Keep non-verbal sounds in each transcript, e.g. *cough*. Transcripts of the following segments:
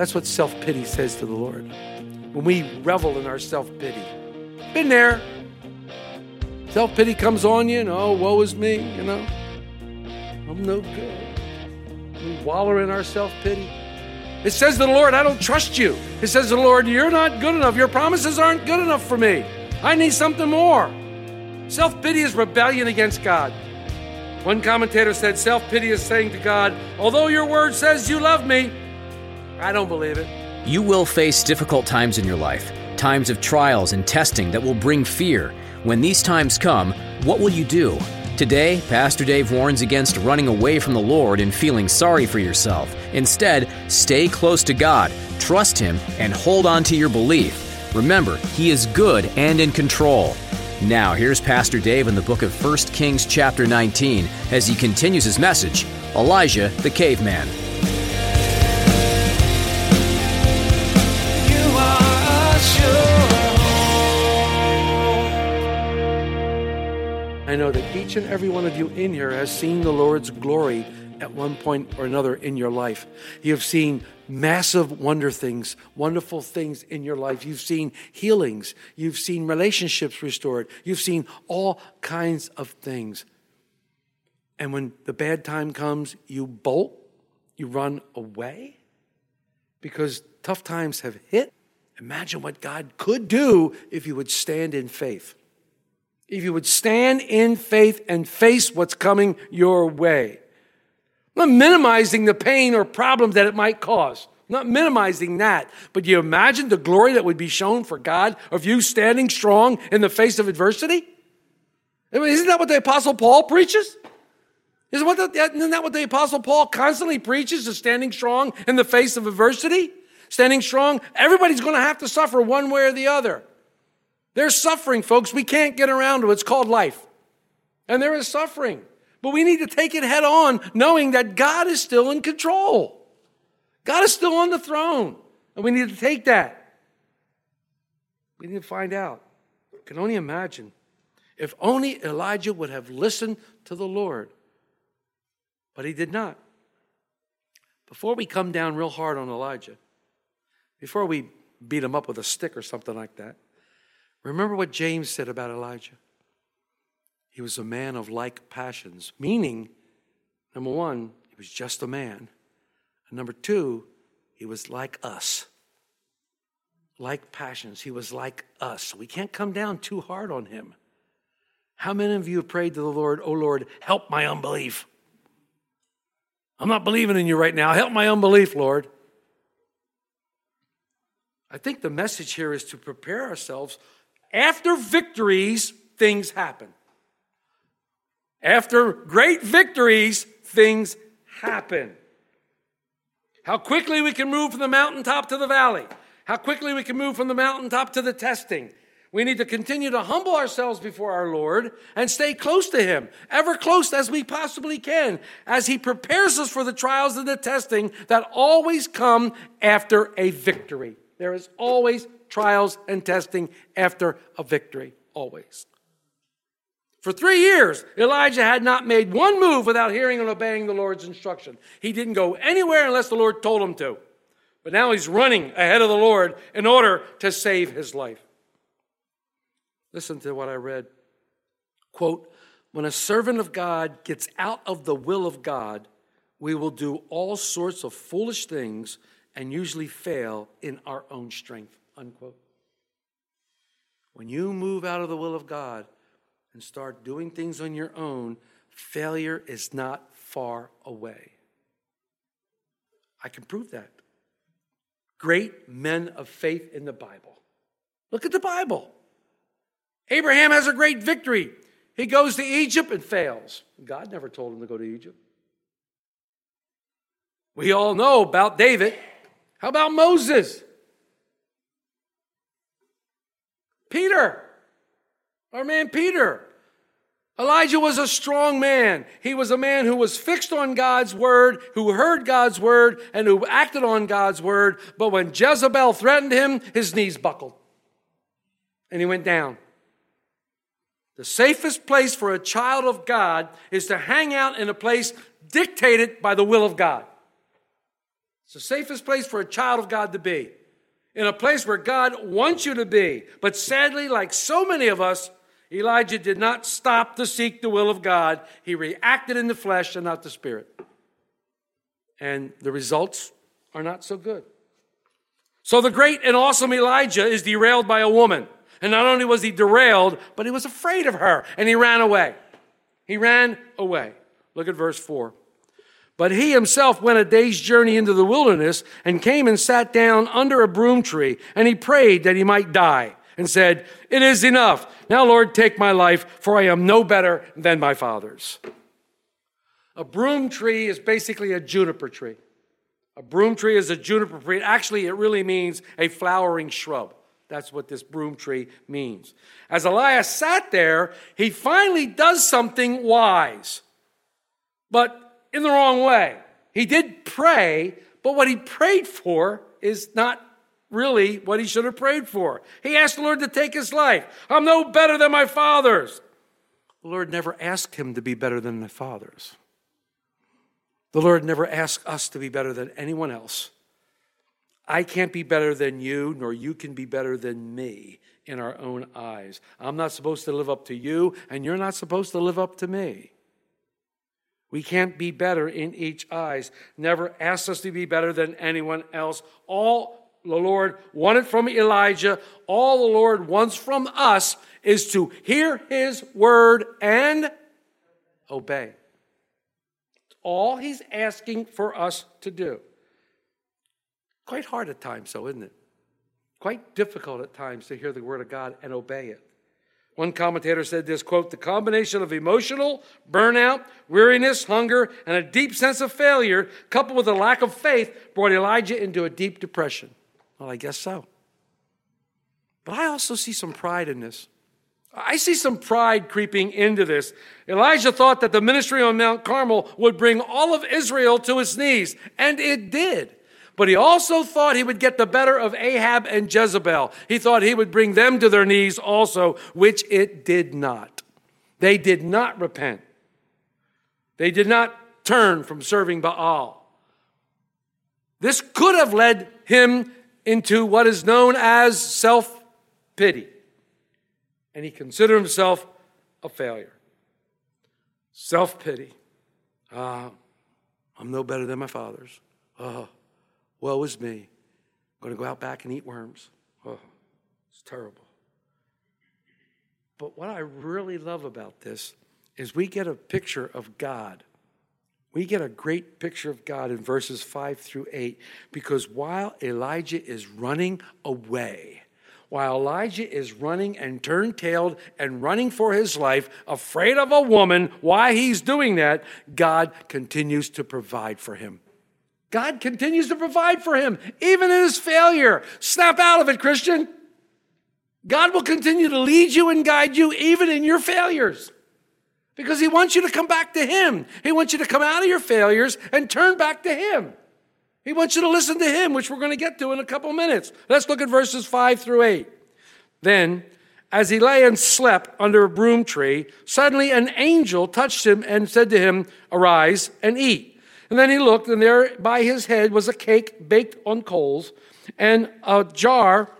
That's what self pity says to the Lord. When we revel in our self pity, been there. Self pity comes on you, and oh, woe is me, you know. I'm no good. We wallow in our self pity. It says to the Lord, I don't trust you. It says to the Lord, You're not good enough. Your promises aren't good enough for me. I need something more. Self pity is rebellion against God. One commentator said self pity is saying to God, Although your word says you love me, I don't believe it. You will face difficult times in your life, times of trials and testing that will bring fear. When these times come, what will you do? Today, Pastor Dave warns against running away from the Lord and feeling sorry for yourself. Instead, stay close to God, trust Him, and hold on to your belief. Remember, He is good and in control. Now, here's Pastor Dave in the book of 1 Kings, chapter 19, as he continues his message Elijah the Caveman. I know that each and every one of you in here has seen the Lord's glory at one point or another in your life. You have seen massive wonder things, wonderful things in your life. You've seen healings. You've seen relationships restored. You've seen all kinds of things. And when the bad time comes, you bolt, you run away because tough times have hit. Imagine what God could do if you would stand in faith if you would stand in faith and face what's coming your way. Not minimizing the pain or problems that it might cause. Not minimizing that. But you imagine the glory that would be shown for God of you standing strong in the face of adversity? I mean, isn't that what the Apostle Paul preaches? Isn't, what the, isn't that what the Apostle Paul constantly preaches, is standing strong in the face of adversity? Standing strong, everybody's going to have to suffer one way or the other. There's suffering, folks. We can't get around to it. It's called life. And there is suffering. But we need to take it head on, knowing that God is still in control. God is still on the throne. And we need to take that. We need to find out. I can only imagine. If only Elijah would have listened to the Lord. But he did not. Before we come down real hard on Elijah, before we beat him up with a stick or something like that, Remember what James said about Elijah? He was a man of like passions, meaning, number one, he was just a man. And number two, he was like us. Like passions. He was like us. We can't come down too hard on him. How many of you have prayed to the Lord, oh Lord, help my unbelief? I'm not believing in you right now. Help my unbelief, Lord. I think the message here is to prepare ourselves after victories, things happen. After great victories, things happen. How quickly we can move from the mountaintop to the valley. How quickly we can move from the mountaintop to the testing. We need to continue to humble ourselves before our Lord and stay close to Him, ever close as we possibly can, as He prepares us for the trials and the testing that always come after a victory. There is always trials and testing after a victory, always. For three years, Elijah had not made one move without hearing and obeying the Lord's instruction. He didn't go anywhere unless the Lord told him to. But now he's running ahead of the Lord in order to save his life. Listen to what I read. Quote, when a servant of God gets out of the will of God, we will do all sorts of foolish things and usually fail in our own strength. Unquote. When you move out of the will of God and start doing things on your own, failure is not far away. I can prove that. Great men of faith in the Bible. Look at the Bible. Abraham has a great victory. He goes to Egypt and fails. God never told him to go to Egypt. We all know about David. How about Moses? Peter, our man Peter. Elijah was a strong man. He was a man who was fixed on God's word, who heard God's word, and who acted on God's word. But when Jezebel threatened him, his knees buckled and he went down. The safest place for a child of God is to hang out in a place dictated by the will of God. It's the safest place for a child of God to be, in a place where God wants you to be. But sadly, like so many of us, Elijah did not stop to seek the will of God. He reacted in the flesh and not the spirit. And the results are not so good. So the great and awesome Elijah is derailed by a woman. And not only was he derailed, but he was afraid of her and he ran away. He ran away. Look at verse 4. But he himself went a day's journey into the wilderness and came and sat down under a broom tree and he prayed that he might die and said, It is enough. Now, Lord, take my life, for I am no better than my father's. A broom tree is basically a juniper tree. A broom tree is a juniper tree. Actually, it really means a flowering shrub. That's what this broom tree means. As Elias sat there, he finally does something wise, but in the wrong way. He did pray, but what he prayed for is not really what he should have prayed for. He asked the Lord to take his life. I'm no better than my fathers. The Lord never asked him to be better than the fathers. The Lord never asked us to be better than anyone else. I can't be better than you, nor you can be better than me in our own eyes. I'm not supposed to live up to you, and you're not supposed to live up to me. We can't be better in each eyes. Never asked us to be better than anyone else. All the Lord wanted from Elijah, all the Lord wants from us is to hear his word and obey. All he's asking for us to do. Quite hard at times, though, isn't it? Quite difficult at times to hear the word of God and obey it. One commentator said this quote, the combination of emotional burnout, weariness, hunger, and a deep sense of failure, coupled with a lack of faith, brought Elijah into a deep depression. Well, I guess so. But I also see some pride in this. I see some pride creeping into this. Elijah thought that the ministry on Mount Carmel would bring all of Israel to its knees, and it did. But he also thought he would get the better of Ahab and Jezebel. He thought he would bring them to their knees also, which it did not. They did not repent. They did not turn from serving Baal. This could have led him into what is known as self pity. And he considered himself a failure. Self pity. Ah, I'm no better than my fathers. Oh, Woe is me. I'm going to go out back and eat worms. Oh, it's terrible. But what I really love about this is we get a picture of God. We get a great picture of God in verses 5 through 8 because while Elijah is running away, while Elijah is running and turned tailed and running for his life, afraid of a woman, why he's doing that, God continues to provide for him. God continues to provide for him, even in his failure. Snap out of it, Christian. God will continue to lead you and guide you even in your failures because he wants you to come back to him. He wants you to come out of your failures and turn back to him. He wants you to listen to him, which we're going to get to in a couple minutes. Let's look at verses 5 through 8. Then, as he lay and slept under a broom tree, suddenly an angel touched him and said to him, Arise and eat. And then he looked, and there by his head was a cake baked on coals and a jar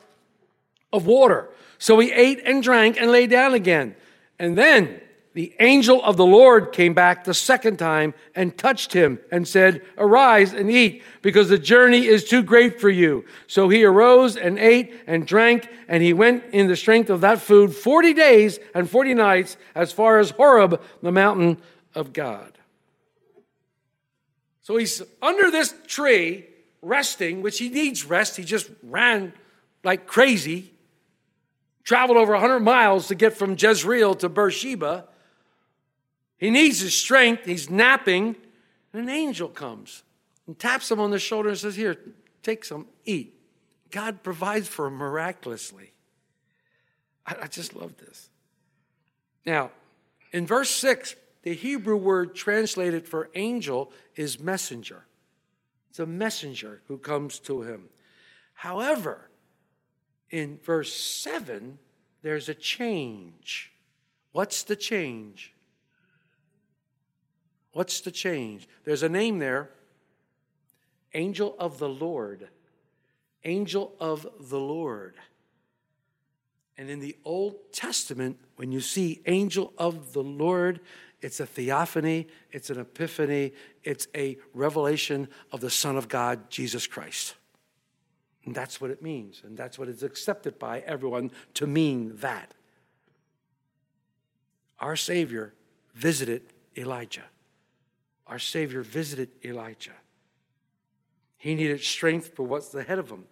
of water. So he ate and drank and lay down again. And then the angel of the Lord came back the second time and touched him and said, Arise and eat, because the journey is too great for you. So he arose and ate and drank, and he went in the strength of that food 40 days and 40 nights as far as Horeb, the mountain of God. So he's under this tree, resting, which he needs rest. He just ran like crazy, traveled over 100 miles to get from Jezreel to Beersheba. He needs his strength. He's napping. And an angel comes and taps him on the shoulder and says, Here, take some, eat. God provides for him miraculously. I, I just love this. Now, in verse 6, the Hebrew word translated for angel is messenger. It's a messenger who comes to him. However, in verse 7, there's a change. What's the change? What's the change? There's a name there Angel of the Lord. Angel of the Lord. And in the Old Testament, when you see angel of the Lord, it's a theophany, it's an epiphany, it's a revelation of the Son of God, Jesus Christ. And that's what it means, and that's what is accepted by everyone to mean that. Our Savior visited Elijah. Our Savior visited Elijah. He needed strength for what's ahead of him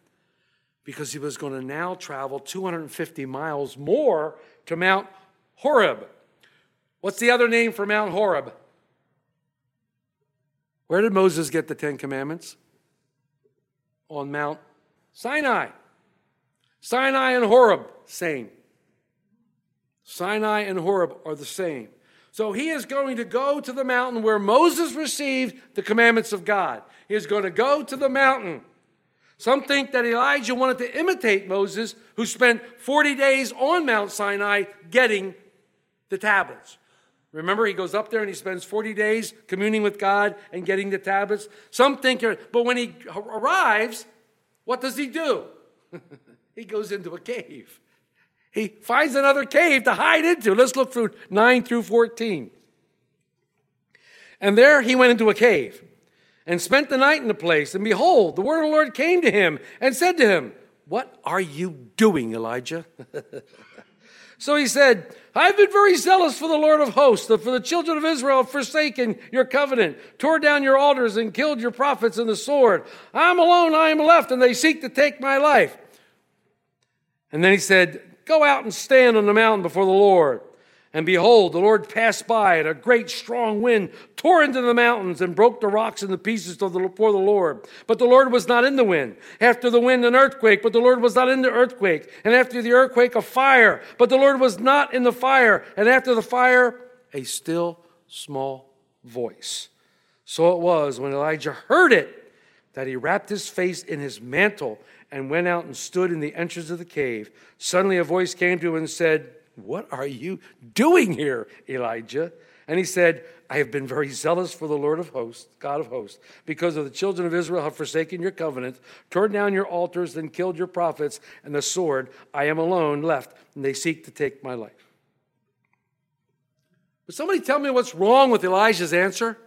because he was going to now travel 250 miles more to Mount Horeb. What's the other name for Mount Horeb? Where did Moses get the Ten Commandments? On Mount Sinai. Sinai and Horeb, same. Sinai and Horeb are the same. So he is going to go to the mountain where Moses received the commandments of God. He is going to go to the mountain. Some think that Elijah wanted to imitate Moses, who spent 40 days on Mount Sinai getting the tablets. Remember, he goes up there and he spends 40 days communing with God and getting the tablets. Some think, but when he arrives, what does he do? *laughs* he goes into a cave. He finds another cave to hide into. Let's look through 9 through 14. And there he went into a cave and spent the night in the place. And behold, the word of the Lord came to him and said to him, What are you doing, Elijah? *laughs* so he said, I've been very zealous for the Lord of hosts, for the children of Israel have forsaken your covenant, tore down your altars, and killed your prophets in the sword. I'm alone, I am left, and they seek to take my life. And then he said, Go out and stand on the mountain before the Lord. And behold, the Lord passed by, and a great strong wind tore into the mountains and broke the rocks into pieces before the Lord. But the Lord was not in the wind. After the wind, an earthquake, but the Lord was not in the earthquake. And after the earthquake, a fire, but the Lord was not in the fire. And after the fire, a still small voice. So it was when Elijah heard it that he wrapped his face in his mantle and went out and stood in the entrance of the cave. Suddenly a voice came to him and said, what are you doing here, Elijah? And he said, I have been very zealous for the Lord of hosts, God of hosts, because of the children of Israel have forsaken your covenant, torn down your altars, and killed your prophets, and the sword, I am alone left, and they seek to take my life. But somebody tell me what's wrong with Elijah's answer?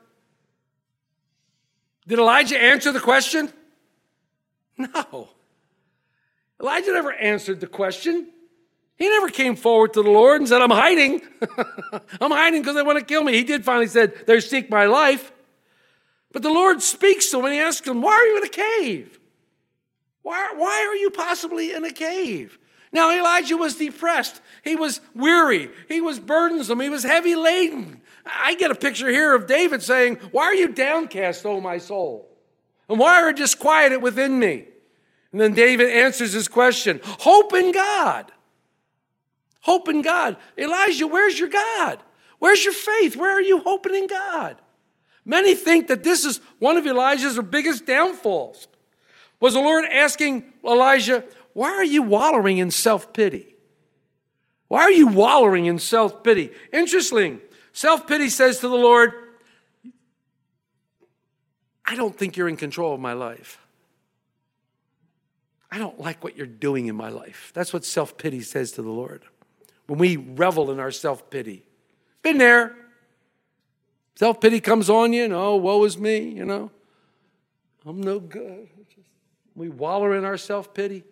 Did Elijah answer the question? *laughs* No. Elijah never answered the question. He never came forward to the Lord and said, I'm hiding. *laughs* I'm hiding because they want to kill me. He did finally said, they seek my life. But the Lord speaks to him and he asks him, why are you in a cave? Why, why are you possibly in a cave? Now, Elijah was depressed. He was weary. He was burdensome. He was heavy laden. I get a picture here of David saying, Why are you downcast, O my soul? And why are you disquieted within me? And then David answers his question Hope in God. Hope in God. Elijah, where's your God? Where's your faith? Where are you hoping in God? Many think that this is one of Elijah's biggest downfalls. Was the Lord asking Elijah, why are you wallowing in self pity? Why are you wallowing in self pity? Interesting. Self pity says to the Lord, I don't think you're in control of my life. I don't like what you're doing in my life. That's what self pity says to the Lord when we revel in our self pity. Been there. Self pity comes on you, and oh, woe is me, you know. I'm no good. We wallow in our self pity.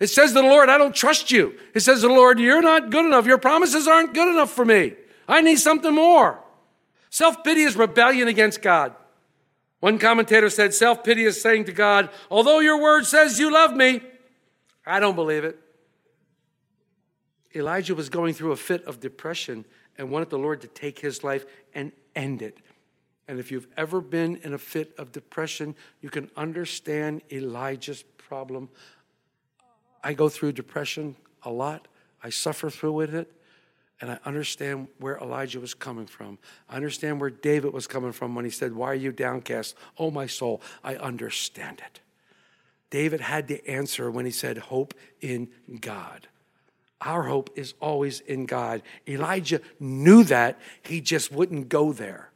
It says to the Lord, I don't trust you. It says to the Lord, You're not good enough. Your promises aren't good enough for me. I need something more. Self pity is rebellion against God. One commentator said, Self pity is saying to God, Although your word says you love me, I don't believe it. Elijah was going through a fit of depression and wanted the Lord to take his life and end it. And if you've ever been in a fit of depression, you can understand Elijah's problem. I go through depression a lot, I suffer through with it. And I understand where Elijah was coming from. I understand where David was coming from when he said, Why are you downcast? Oh, my soul, I understand it. David had the answer when he said, Hope in God. Our hope is always in God. Elijah knew that, he just wouldn't go there.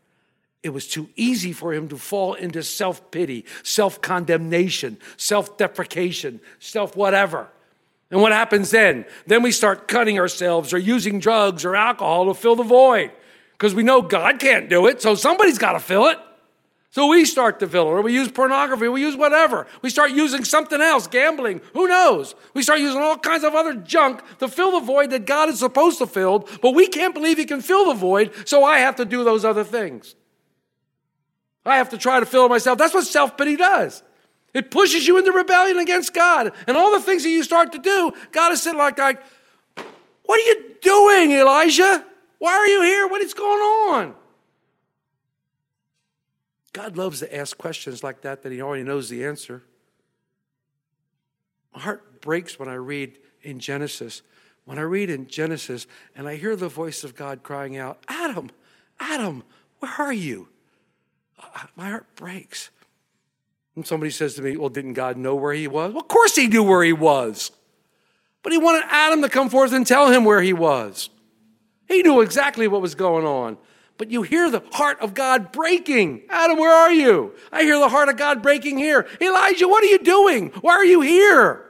It was too easy for him to fall into self pity, self condemnation, self deprecation, self whatever. And what happens then? Then we start cutting ourselves or using drugs or alcohol to fill the void because we know God can't do it, so somebody's got to fill it. So we start to fill or we use pornography, we use whatever. We start using something else, gambling, who knows? We start using all kinds of other junk to fill the void that God is supposed to fill, but we can't believe He can fill the void, so I have to do those other things. I have to try to fill myself. That's what self pity does. It pushes you into rebellion against God. And all the things that you start to do, God is sitting like, like, what are you doing, Elijah? Why are you here? What is going on? God loves to ask questions like that that he already knows the answer. My heart breaks when I read in Genesis. When I read in Genesis and I hear the voice of God crying out, Adam, Adam, where are you? My heart breaks. And somebody says to me, Well, didn't God know where he was? Well, of course he knew where he was. But he wanted Adam to come forth and tell him where he was. He knew exactly what was going on. But you hear the heart of God breaking. Adam, where are you? I hear the heart of God breaking here. Elijah, what are you doing? Why are you here?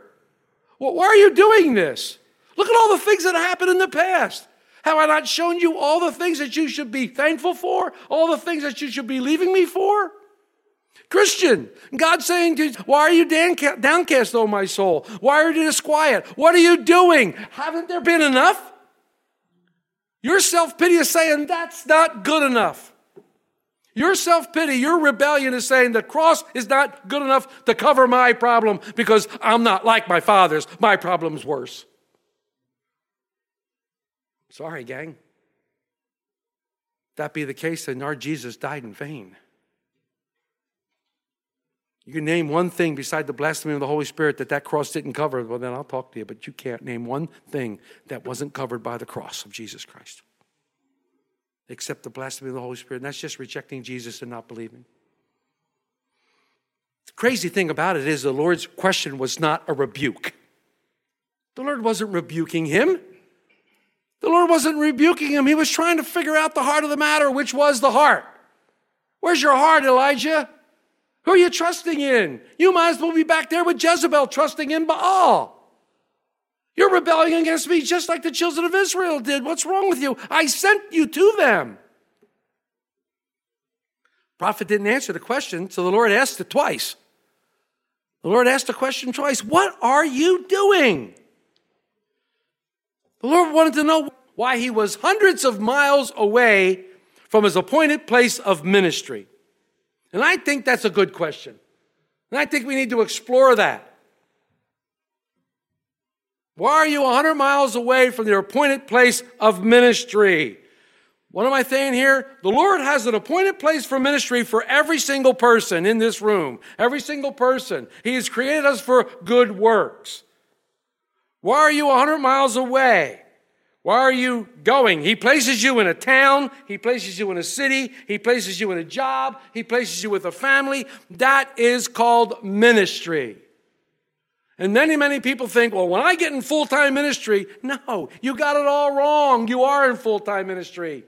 Why are you doing this? Look at all the things that happened in the past. Have I not shown you all the things that you should be thankful for? All the things that you should be leaving me for? Christian, God saying to you, Why are you downcast, O my soul? Why are you disquiet? What are you doing? Haven't there been enough? Your self pity is saying that's not good enough. Your self pity, your rebellion is saying the cross is not good enough to cover my problem because I'm not like my father's. My problem's worse. Sorry, gang. That be the case, then our Jesus died in vain. You can name one thing beside the blasphemy of the Holy Spirit that that cross didn't cover, well, then I'll talk to you. But you can't name one thing that wasn't covered by the cross of Jesus Christ, except the blasphemy of the Holy Spirit. And that's just rejecting Jesus and not believing. The crazy thing about it is the Lord's question was not a rebuke. The Lord wasn't rebuking him. The Lord wasn't rebuking him. He was trying to figure out the heart of the matter, which was the heart. Where's your heart, Elijah? Who are you trusting in? You might as well be back there with Jezebel trusting in Baal. You're rebelling against me just like the children of Israel did. What's wrong with you? I sent you to them. Prophet didn't answer the question, so the Lord asked it twice. The Lord asked the question twice What are you doing? The Lord wanted to know why he was hundreds of miles away from his appointed place of ministry. And I think that's a good question. And I think we need to explore that. Why are you 100 miles away from your appointed place of ministry? What am I saying here? The Lord has an appointed place for ministry for every single person in this room. Every single person. He has created us for good works. Why are you 100 miles away? Why are you going? He places you in a town. He places you in a city. He places you in a job. He places you with a family. That is called ministry. And many, many people think, well, when I get in full time ministry, no, you got it all wrong. You are in full time ministry.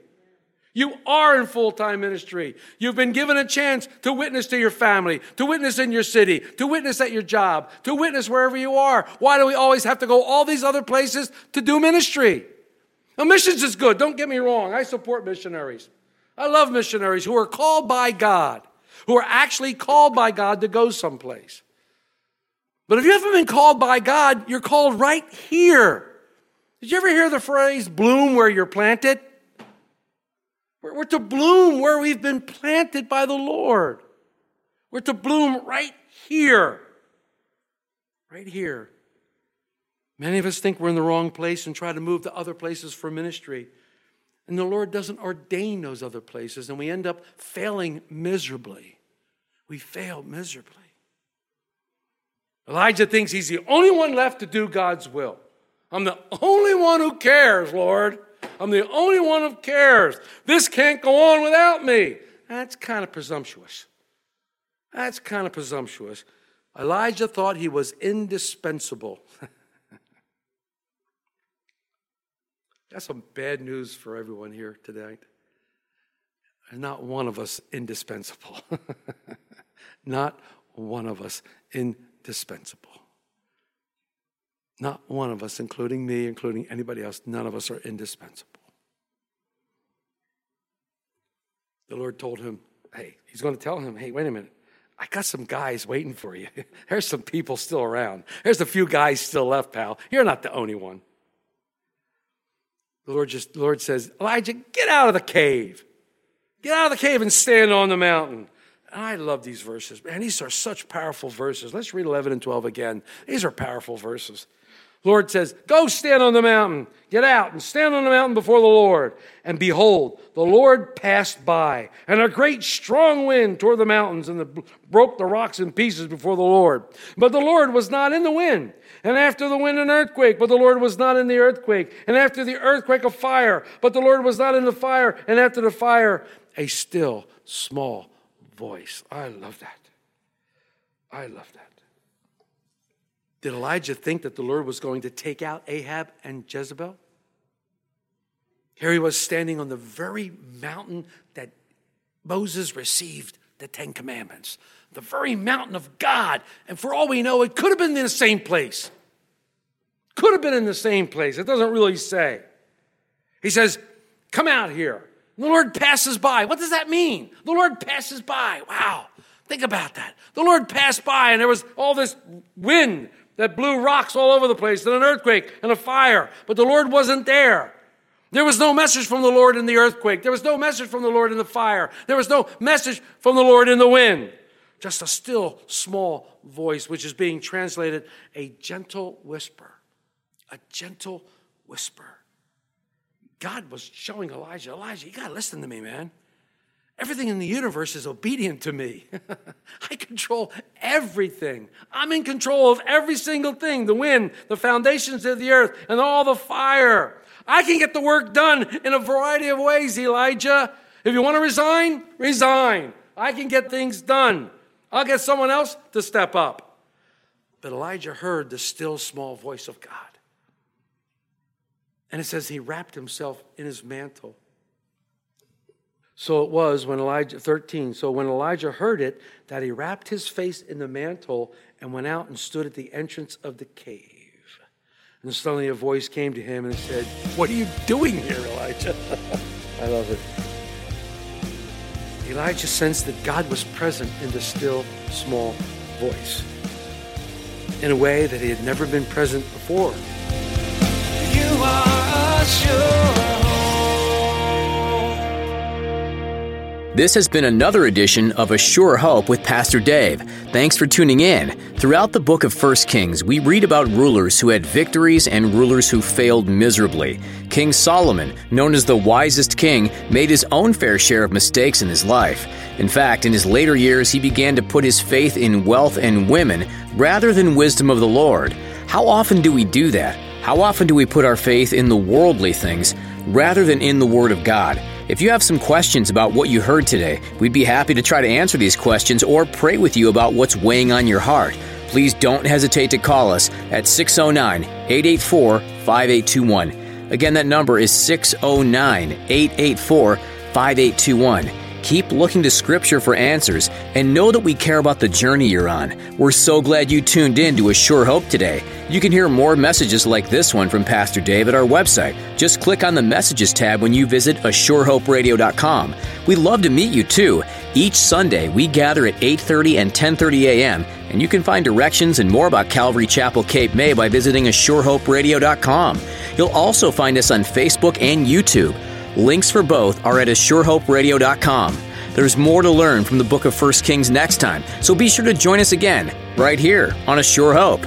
You are in full time ministry. You've been given a chance to witness to your family, to witness in your city, to witness at your job, to witness wherever you are. Why do we always have to go all these other places to do ministry? Now, missions is good, don't get me wrong. I support missionaries. I love missionaries who are called by God, who are actually called by God to go someplace. But if you haven't been called by God, you're called right here. Did you ever hear the phrase, bloom where you're planted? We're, to bloom where we've been planted by the Lord. We're to bloom right here. Right here. Many of us think we're in the wrong place and try to move to other places for ministry. And the Lord doesn't ordain those other places, and we end up failing miserably. We fail miserably. Elijah thinks he's the only one left to do God's will. I'm the only one who cares, Lord. I'm the only one who cares. This can't go on without me. That's kind of presumptuous. That's kind of presumptuous. Elijah thought he was indispensable. *laughs* That's some bad news for everyone here tonight. There's not one of us indispensable. *laughs* not one of us indispensable. Not one of us, including me, including anybody else, none of us are indispensable. The Lord told him, hey, he's going to tell him, hey, wait a minute. I got some guys waiting for you. *laughs* There's some people still around. There's a few guys still left, pal. You're not the only one. The Lord just the Lord says, Elijah, get out of the cave. Get out of the cave and stand on the mountain. I love these verses. Man, these are such powerful verses. Let's read 11 and 12 again. These are powerful verses. Lord says, Go stand on the mountain. Get out and stand on the mountain before the Lord. And behold, the Lord passed by, and a great strong wind tore the mountains and the, broke the rocks in pieces before the Lord. But the Lord was not in the wind. And after the wind, an earthquake, but the Lord was not in the earthquake. And after the earthquake, a fire, but the Lord was not in the fire. And after the fire, a still small voice. I love that. I love that. Did Elijah think that the Lord was going to take out Ahab and Jezebel? Here he was standing on the very mountain that Moses received the Ten Commandments, the very mountain of God. And for all we know, it could have been in the same place. Could have been in the same place. It doesn't really say. He says, Come out here. The Lord passes by. What does that mean? The Lord passes by. Wow. Think about that. The Lord passed by, and there was all this wind that blew rocks all over the place, and an earthquake and a fire. But the Lord wasn't there. There was no message from the Lord in the earthquake. There was no message from the Lord in the fire. There was no message from the Lord in the wind. Just a still small voice, which is being translated a gentle whisper. A gentle whisper. God was showing Elijah, Elijah, you got to listen to me, man. Everything in the universe is obedient to me. *laughs* I control everything. I'm in control of every single thing the wind, the foundations of the earth, and all the fire. I can get the work done in a variety of ways, Elijah. If you want to resign, resign. I can get things done. I'll get someone else to step up. But Elijah heard the still small voice of God. And it says he wrapped himself in his mantle. So it was when Elijah, 13, so when Elijah heard it, that he wrapped his face in the mantle and went out and stood at the entrance of the cave. And suddenly a voice came to him and said, What are you doing here, Elijah? *laughs* I love it. Elijah sensed that God was present in the still, small voice in a way that he had never been present before. You are a This has been another edition of A Sure Hope with Pastor Dave. Thanks for tuning in. Throughout the book of 1 Kings, we read about rulers who had victories and rulers who failed miserably. King Solomon, known as the wisest king, made his own fair share of mistakes in his life. In fact, in his later years, he began to put his faith in wealth and women rather than wisdom of the Lord. How often do we do that? How often do we put our faith in the worldly things rather than in the Word of God? If you have some questions about what you heard today, we'd be happy to try to answer these questions or pray with you about what's weighing on your heart. Please don't hesitate to call us at 609 884 5821. Again, that number is 609 884 5821. Keep looking to Scripture for answers and know that we care about the journey you're on. We're so glad you tuned in to A Sure Hope today. You can hear more messages like this one from Pastor Dave at our website. Just click on the Messages tab when you visit ASureHopeRadio.com. We'd love to meet you too. Each Sunday, we gather at 8.30 and 10.30 a.m., and you can find directions and more about Calvary Chapel Cape May by visiting ASureHopeRadio.com. You'll also find us on Facebook and YouTube. Links for both are at ASureHopeRadio.com. There's more to learn from the book of 1 Kings next time, so be sure to join us again, right here on A Sure Hope.